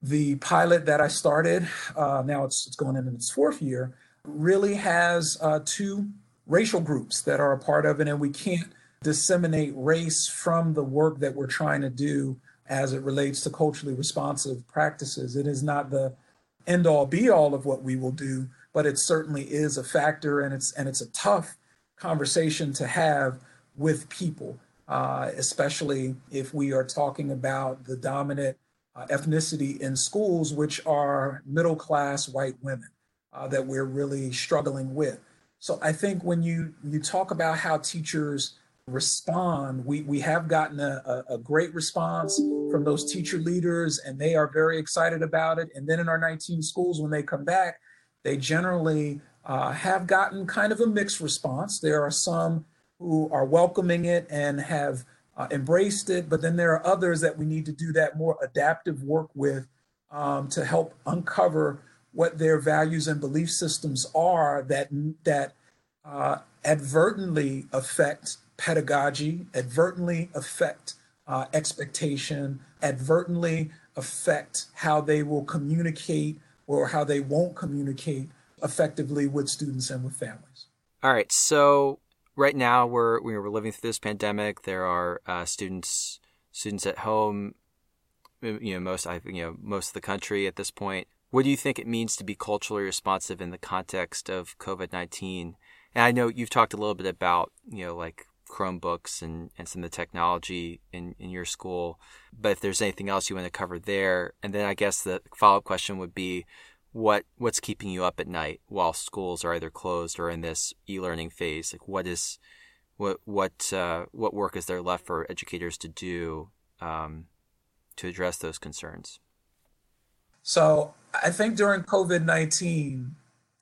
the pilot that I started, uh, now it's, it's going into its fourth year, really has uh, two racial groups that are a part of it, and we can't disseminate race from the work that we're trying to do as it relates to culturally responsive practices. It is not the end all be all of what we will do, but it certainly is a factor, and it's and it's a tough conversation to have with people uh, especially if we are talking about the dominant uh, ethnicity in schools, which are middle class white women uh, that we're really struggling with. So I think when you you talk about how teachers respond, we we have gotten a, a, great response from those teacher leaders, and they are very excited about it. And then in our 19 schools, when they come back, they generally uh, have gotten kind of a mixed response. There are some who are welcoming it and have uh, embraced it, but then there are others that we need to do that more adaptive work with um, to help uncover what their values and belief systems are that that uh, advertently affect pedagogy, advertently affect uh, expectation, advertently affect how they will communicate or how they won't communicate effectively with students and with families. All right, so right now we're we're living through this pandemic. There are uh, students students at home. You know, most I you know most of the country at this point. What do you think it means to be culturally responsive in the context of COVID nineteen? And I know you've talked a little bit about you know like Chromebooks and, and some of the technology in, in your school. But if there's anything else you want to cover there, and then I guess the follow up question would be what what's keeping you up at night while schools are either closed or in this e-learning phase like what is what what uh, what work is there left for educators to do um, to address those concerns so i think during covid-19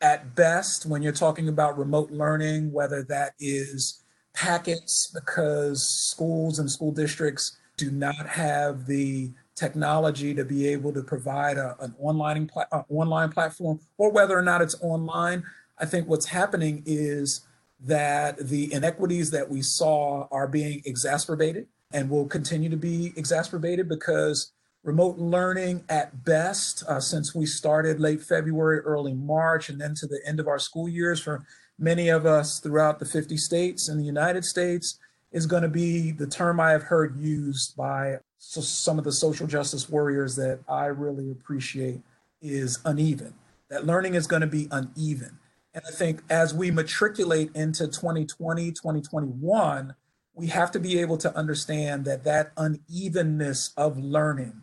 at best when you're talking about remote learning whether that is packets because schools and school districts do not have the technology to be able to provide a, an online pla- uh, online platform, or whether or not it's online. I think what's happening is that the inequities that we saw are being exacerbated and will continue to be exacerbated because remote learning at best uh, since we started late february early march and then to the end of our school years for many of us throughout the 50 states in the united states is going to be the term i have heard used by so some of the social justice warriors that I really appreciate is uneven. That learning is going to be uneven. And I think as we matriculate into 2020, 2021, we have to be able to understand that that unevenness of learning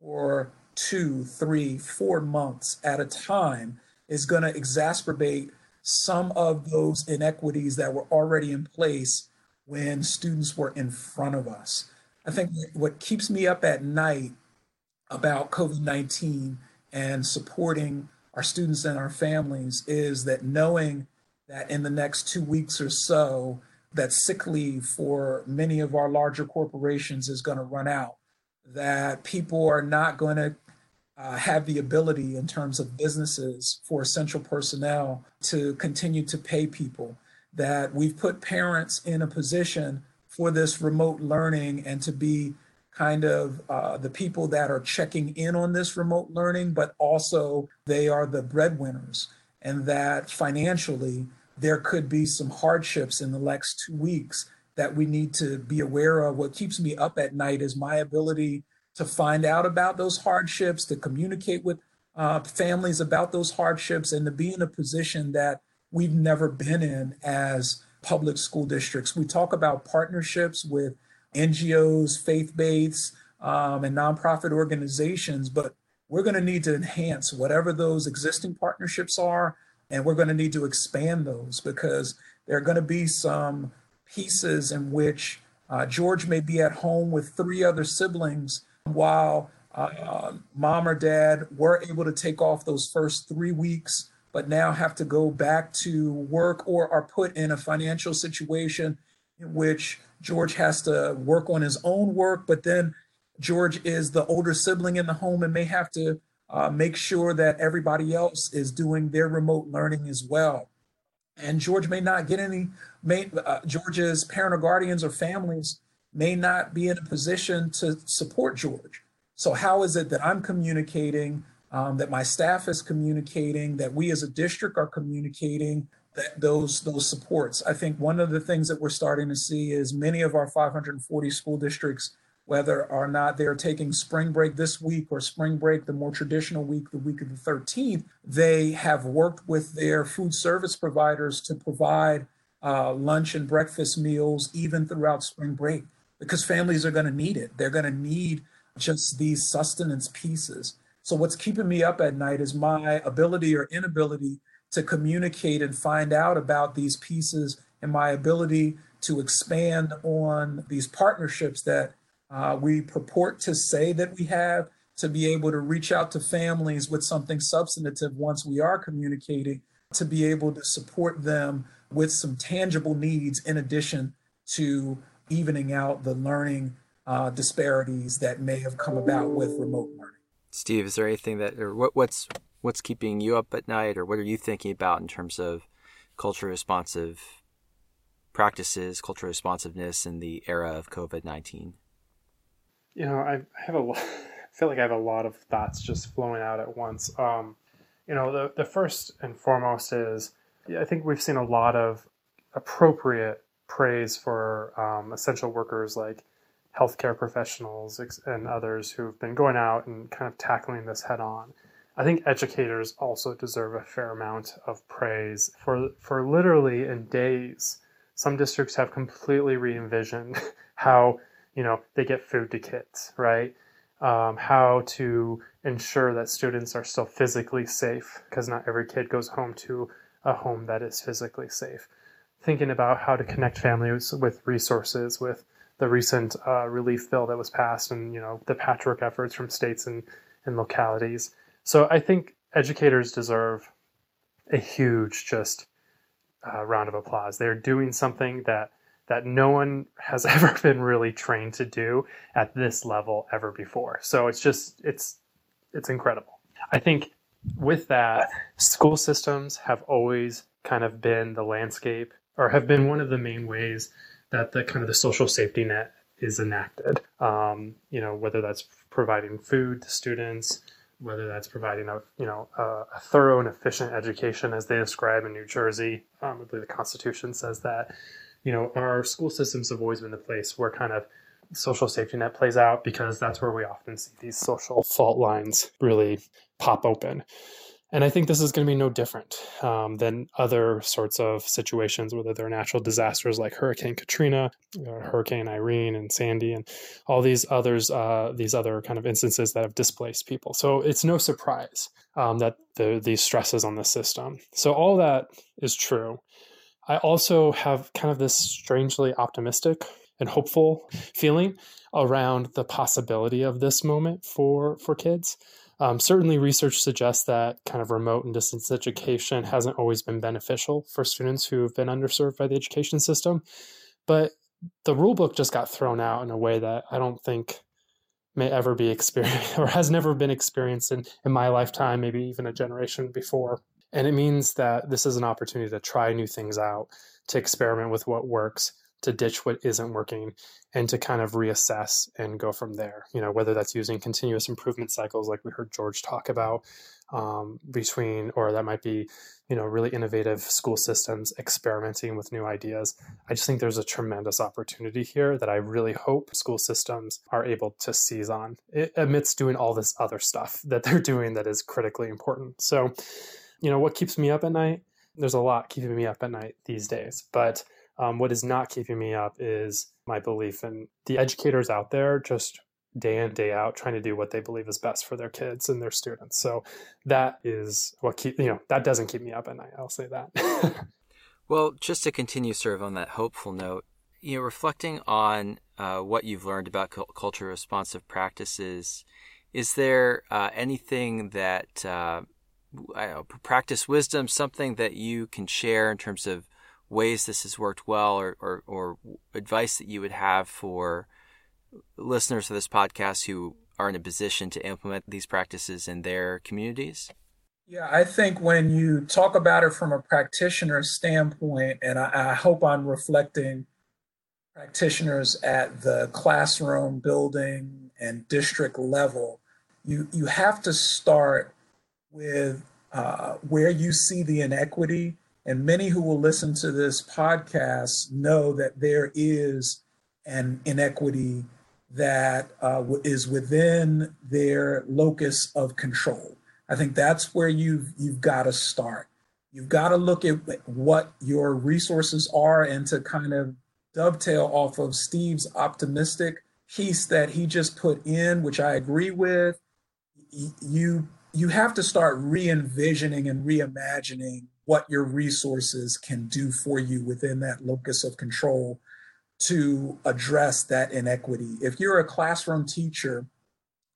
for two, three, four months at a time is going to exacerbate some of those inequities that were already in place when students were in front of us. I think what keeps me up at night about COVID 19 and supporting our students and our families is that knowing that in the next two weeks or so, that sick leave for many of our larger corporations is going to run out, that people are not going to uh, have the ability in terms of businesses for essential personnel to continue to pay people, that we've put parents in a position for this remote learning and to be kind of uh, the people that are checking in on this remote learning, but also they are the breadwinners, and that financially there could be some hardships in the next two weeks that we need to be aware of. What keeps me up at night is my ability to find out about those hardships, to communicate with uh, families about those hardships, and to be in a position that we've never been in as public school districts. We talk about partnerships with NGOs, faith based, um, and nonprofit organizations, but we're going to need to enhance whatever those existing partnerships are, and we're going to need to expand those because there are going to be some pieces in which uh, George may be at home with three other siblings while uh, mom or dad were able to take off those first three weeks, but now have to go back to work or are put in a financial situation in which George has to work on his own work, but then George is the older sibling in the home and may have to uh, make sure that everybody else is doing their remote learning as well. And George may not get any, may, uh, George's parent or guardians or families may not be in a position to support George. So, how is it that I'm communicating, um, that my staff is communicating, that we as a district are communicating that those those supports? I think one of the things that we're starting to see is many of our 540 school districts, whether or not they're taking spring break this week or spring break the more traditional week, the week of the 13th, they have worked with their food service providers to provide uh, lunch and breakfast meals even throughout spring break because families are going to need it. They're going to need just these sustenance pieces. So, what's keeping me up at night is my ability or inability to communicate and find out about these pieces and my ability to expand on these partnerships that uh, we purport to say that we have to be able to reach out to families with something substantive once we are communicating to be able to support them with some tangible needs in addition to evening out the learning uh, disparities that may have come about with remote learning. Steve, is there anything that, or what, what's what's keeping you up at night, or what are you thinking about in terms of culture responsive practices, cultural responsiveness in the era of COVID nineteen? You know, I have a, I feel like I have a lot of thoughts just flowing out at once. Um, you know, the the first and foremost is I think we've seen a lot of appropriate praise for um, essential workers like healthcare professionals and others who've been going out and kind of tackling this head on. I think educators also deserve a fair amount of praise for for literally in days. Some districts have completely re-envisioned how you know they get food to kids, right? Um, how to ensure that students are still physically safe because not every kid goes home to a home that is physically safe thinking about how to connect families with resources with the recent uh, relief bill that was passed and you know the patchwork efforts from states and, and localities. So i think educators deserve a huge just uh, round of applause. They're doing something that that no one has ever been really trained to do at this level ever before. So it's just it's it's incredible. I think with that school systems have always kind of been the landscape or have been one of the main ways that the kind of the social safety net is enacted. Um, you know, whether that's providing food to students, whether that's providing a you know a, a thorough and efficient education, as they describe in New Jersey. Um, I believe the Constitution says that. You know, our school systems have always been the place where kind of social safety net plays out because that's where we often see these social fault lines really pop open. And I think this is going to be no different um, than other sorts of situations, whether they're natural disasters like Hurricane Katrina, Hurricane Irene, and Sandy, and all these others, uh, these other kind of instances that have displaced people. So it's no surprise um, that the, these stresses on the system. So all that is true. I also have kind of this strangely optimistic and hopeful feeling around the possibility of this moment for for kids. Um, certainly, research suggests that kind of remote and distance education hasn't always been beneficial for students who have been underserved by the education system. But the rule book just got thrown out in a way that I don't think may ever be experienced or has never been experienced in, in my lifetime, maybe even a generation before. And it means that this is an opportunity to try new things out, to experiment with what works, to ditch what isn't working and to kind of reassess and go from there you know whether that's using continuous improvement cycles like we heard george talk about um, between or that might be you know really innovative school systems experimenting with new ideas. I just think there's a tremendous opportunity here that i really hope school systems are able to seize on amidst doing all this other stuff that they're doing that is critically important. So you know what keeps me up at night there's a lot keeping me up at night these days but um, what is not keeping me up is my belief in the educators out there just day in day out trying to do what they believe is best for their kids and their students. So that is what keep you know that doesn't keep me up at night i'll say that. Well just to continue sort of on that hopeful note you know reflecting on uh, what you've learned about culture responsive practices is there uh, anything that uh, know, practice wisdom something that you can share in terms of ways this has worked well or, or, or advice that you would have for listeners of this podcast who are in a position to implement these practices in their communities? Yeah, I think when you talk about it from a practitioner standpoint, and I, I, hope I'm reflecting practitioners at the classroom, building, and district level, you you have to start with uh, where you see the inequity and many who will listen to this podcast know that there is an inequity that uh, is within their locus of control. I think that's where you've you've got to start. You've got to look at what your resources are and to kind of dovetail off of Steve's optimistic piece that he just put in, which I agree with. You you have to start re-envisioning and reimagining what your resources can do for you within that locus of control to address that inequity. If you're a classroom teacher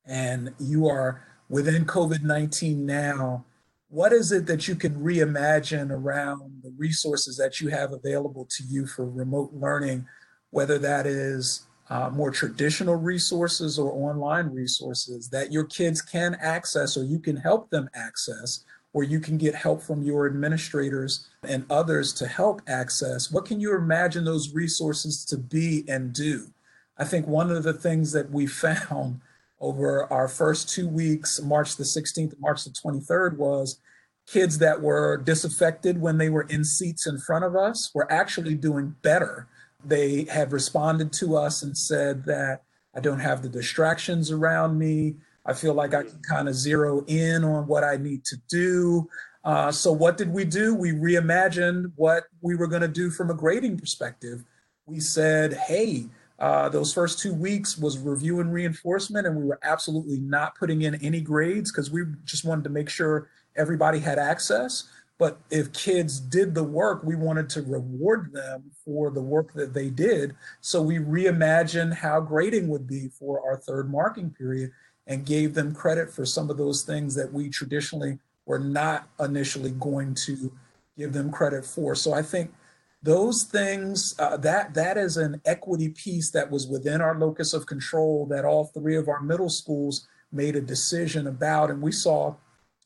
and you are within COVID 19 now, what is it that you can reimagine around the resources that you have available to you for remote learning, whether that is uh, more traditional resources or online resources that your kids can access or you can help them access? Or you can get help from your administrators and others to help access. What can you imagine those resources to be and do? I think one of the things that we found over our first two weeks, March the 16th, March the 23rd, was kids that were disaffected when they were in seats in front of us were actually doing better. They had responded to us and said that I don't have the distractions around me. I feel like I can kind of zero in on what I need to do. Uh, so, what did we do? We reimagined what we were going to do from a grading perspective. We said, hey, uh, those first two weeks was review and reinforcement, and we were absolutely not putting in any grades because we just wanted to make sure everybody had access. But if kids did the work, we wanted to reward them for the work that they did. So we reimagined how grading would be for our third marking period and gave them credit for some of those things that we traditionally were not initially going to give them credit for. So I think those things uh, that that is an equity piece that was within our locus of control that all three of our middle schools made a decision about, and we saw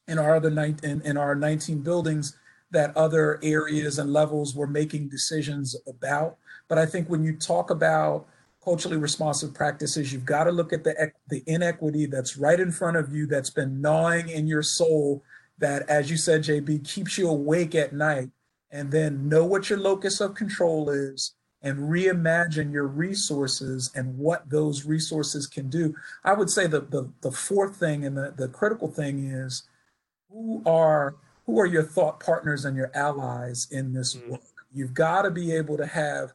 in our other nine, in, in our 19 buildings that other areas and levels were making decisions about. But I think when you talk about culturally responsive practices, you've got to look at the, the inequity that's right in front of you that's been gnawing in your soul that, as you said, JB, keeps you awake at night. And then know what your locus of control is and reimagine your resources and what those resources can do. I would say the, the, the fourth thing and the, the critical thing is who are who are your thought partners and your allies in this mm. work. You've got to be able to have.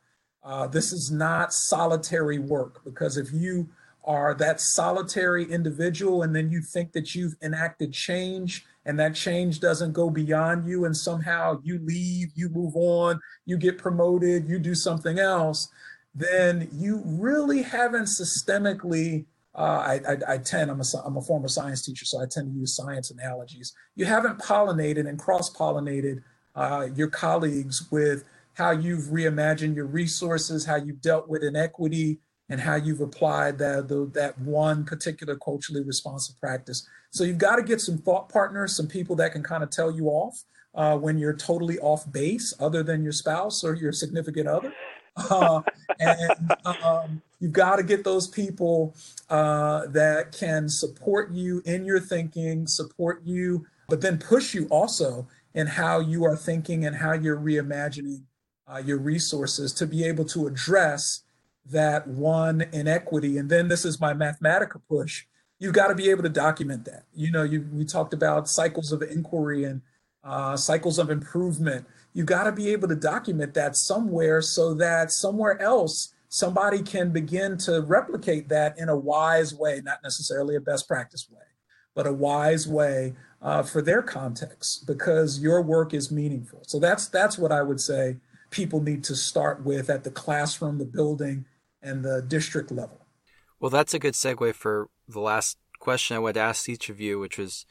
Uh, this is not solitary work because if you are that solitary individual and then you think that you've enacted change and that change doesn't go beyond you and somehow you leave, you move on, you get promoted, you do something else, then you really haven't systemically. Uh, I, I, I, tend, I'm a, I'm a former science teacher, so I tend to use science analogies. You haven't pollinated and cross pollinated uh, your colleagues with how you've reimagined your resources, how you've dealt with inequity, and how you've applied that, the, that one particular culturally responsive practice. So you've got to get some thought partners, some people that can kind of tell you off uh, when you're totally off base, other than your spouse or your significant other. Uh, and um, you've got to get those people uh, that can support you in your thinking, support you, but then push you also in how you are thinking and how you're reimagining uh, your resources to be able to address that one inequity. And then this is my mathematical push. You've got to be able to document that. You know, you, we talked about cycles of inquiry and uh, cycles of improvement. You've got to be able to document that somewhere so that somewhere else somebody can begin to replicate that in a wise way, not necessarily a best practice way, but a wise way uh, for their context because your work is meaningful. So that's that's what I would say people need to start with at the classroom, the building, and the district level. Well, that's a good segue for the last question I would ask each of you, which was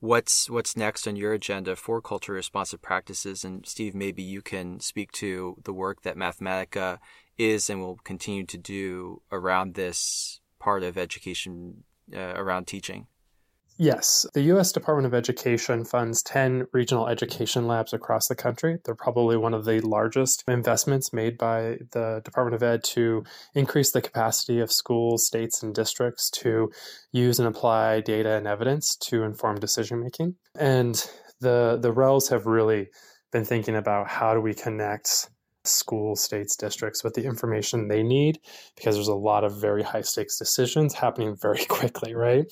what's what's next on your agenda for culture responsive practices and Steve maybe you can speak to the work that Mathematica is and will continue to do around this part of education uh, around teaching. Yes, the U.S. Department of Education funds 10 regional education labs across the country. They're probably one of the largest investments made by the Department of Ed to increase the capacity of schools, states, and districts to use and apply data and evidence to inform decision making. And the, the RELs have really been thinking about how do we connect schools, states, districts with the information they need because there's a lot of very high stakes decisions happening very quickly, right?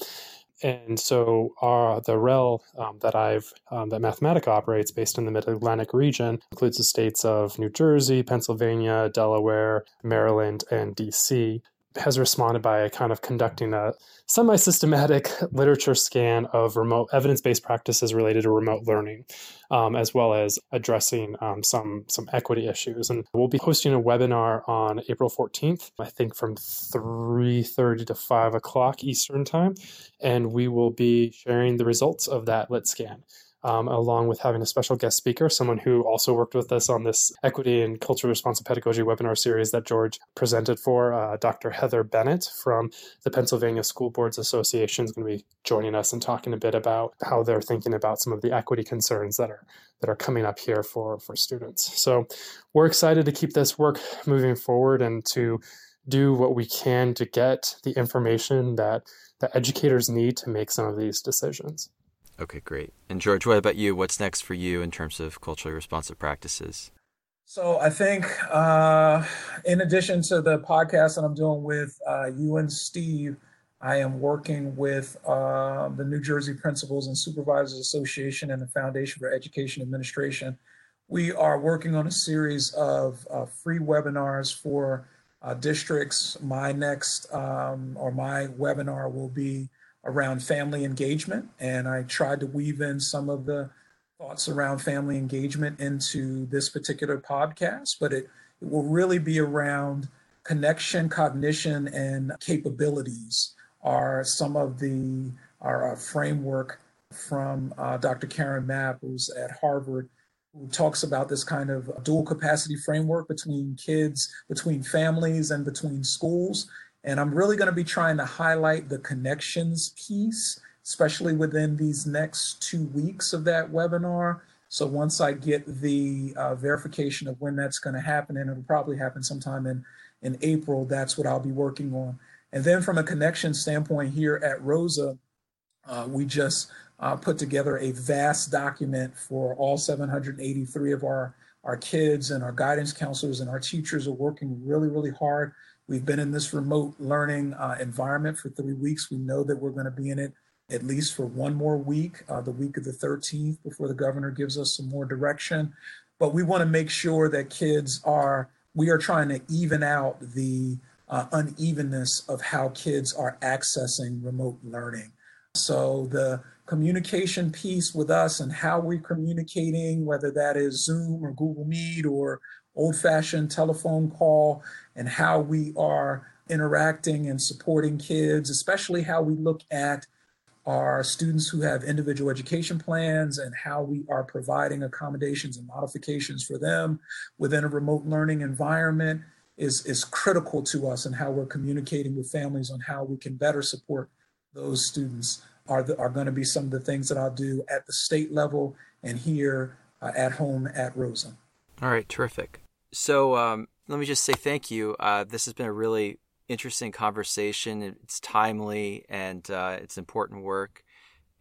And so uh, the REL um, that I've um, that Mathematica operates based in the Mid Atlantic region includes the states of New Jersey, Pennsylvania, Delaware, Maryland, and DC has responded by kind of conducting a semi systematic literature scan of remote evidence based practices related to remote learning, um, as well as addressing um, some, some equity issues. And we'll be hosting a webinar on April 14th, I think from 3.30 to 5 o'clock Eastern Time. And we will be sharing the results of that lit scan um, along with having a special guest speaker, someone who also worked with us on this equity and cultural responsive pedagogy webinar series that George presented for. Uh, Dr. Heather Bennett from the Pennsylvania School Boards Association is going to be joining us and talking a bit about how they're thinking about some of the equity concerns that are that are coming up here for for students. So we're excited to keep this work moving forward and to do what we can to get the information that that educators need to make some of these decisions. Okay, great. And George, what about you? What's next for you in terms of culturally responsive practices? So I think, uh, in addition to the podcast that I'm doing with uh, you and Steve, I am working with uh, the New Jersey Principals and Supervisors Association and the Foundation for Education Administration. We are working on a series of uh, free webinars for uh, districts. My next um, or my webinar will be around family engagement. And I tried to weave in some of the thoughts around family engagement into this particular podcast, but it, it will really be around connection, cognition, and capabilities are some of the our, framework from uh, Dr. Karen Mapp, who's at Harvard, who talks about this kind of dual capacity framework between kids, between families, and between schools. And I'm really going to be trying to highlight the connections piece, especially within these next two weeks of that webinar. So once I get the uh, verification of when that's going to happen, and it'll probably happen sometime in, in April, that's what I'll be working on. And then from a connection standpoint here at Rosa, uh, we just uh, put together a vast document for all 783 of our, our kids and our guidance counselors and our teachers are working really, really hard We've been in this remote learning uh, environment for three weeks. We know that we're going to be in it at least for one more week, uh, the week of the 13th, before the governor gives us some more direction. But we want to make sure that kids are, we are trying to even out the uh, unevenness of how kids are accessing remote learning. So the communication piece with us and how we're communicating, whether that is Zoom or Google Meet or old fashioned telephone call, and how we are interacting and supporting kids, especially how we look at our students who have individual education plans and how we are providing accommodations and modifications for them within a remote learning environment is, is critical to us and how we're communicating with families on how we can better support those students are, the, are going to be some of the things that I'll do at the state level and here uh, at home at Rosa. All right, terrific. So um, let me just say thank you. Uh, this has been a really interesting conversation. It's timely and uh, it's important work.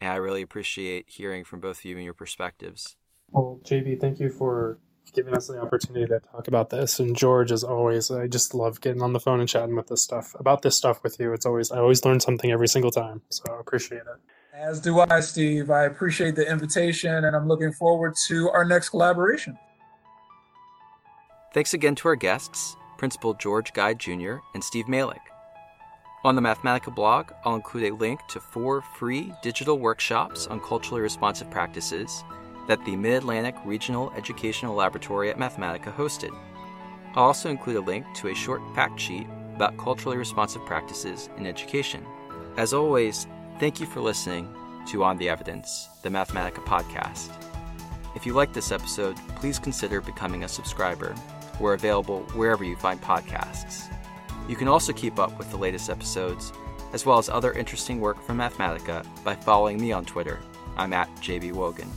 And I really appreciate hearing from both of you and your perspectives. Well, JB, thank you for giving us the opportunity to talk about this. And George, as always, I just love getting on the phone and chatting with this stuff about this stuff with you. It's always I always learn something every single time. So I appreciate it. As do I, Steve. I appreciate the invitation and I'm looking forward to our next collaboration. Thanks again to our guests, Principal George Guy Jr. and Steve Malik. On the Mathematica blog, I'll include a link to four free digital workshops on culturally responsive practices that the Mid Atlantic Regional Educational Laboratory at Mathematica hosted. I'll also include a link to a short fact sheet about culturally responsive practices in education. As always, thank you for listening to On the Evidence, the Mathematica podcast. If you like this episode, please consider becoming a subscriber. We're available wherever you find podcasts. You can also keep up with the latest episodes, as well as other interesting work from Mathematica, by following me on Twitter. I'm at JB Wogan.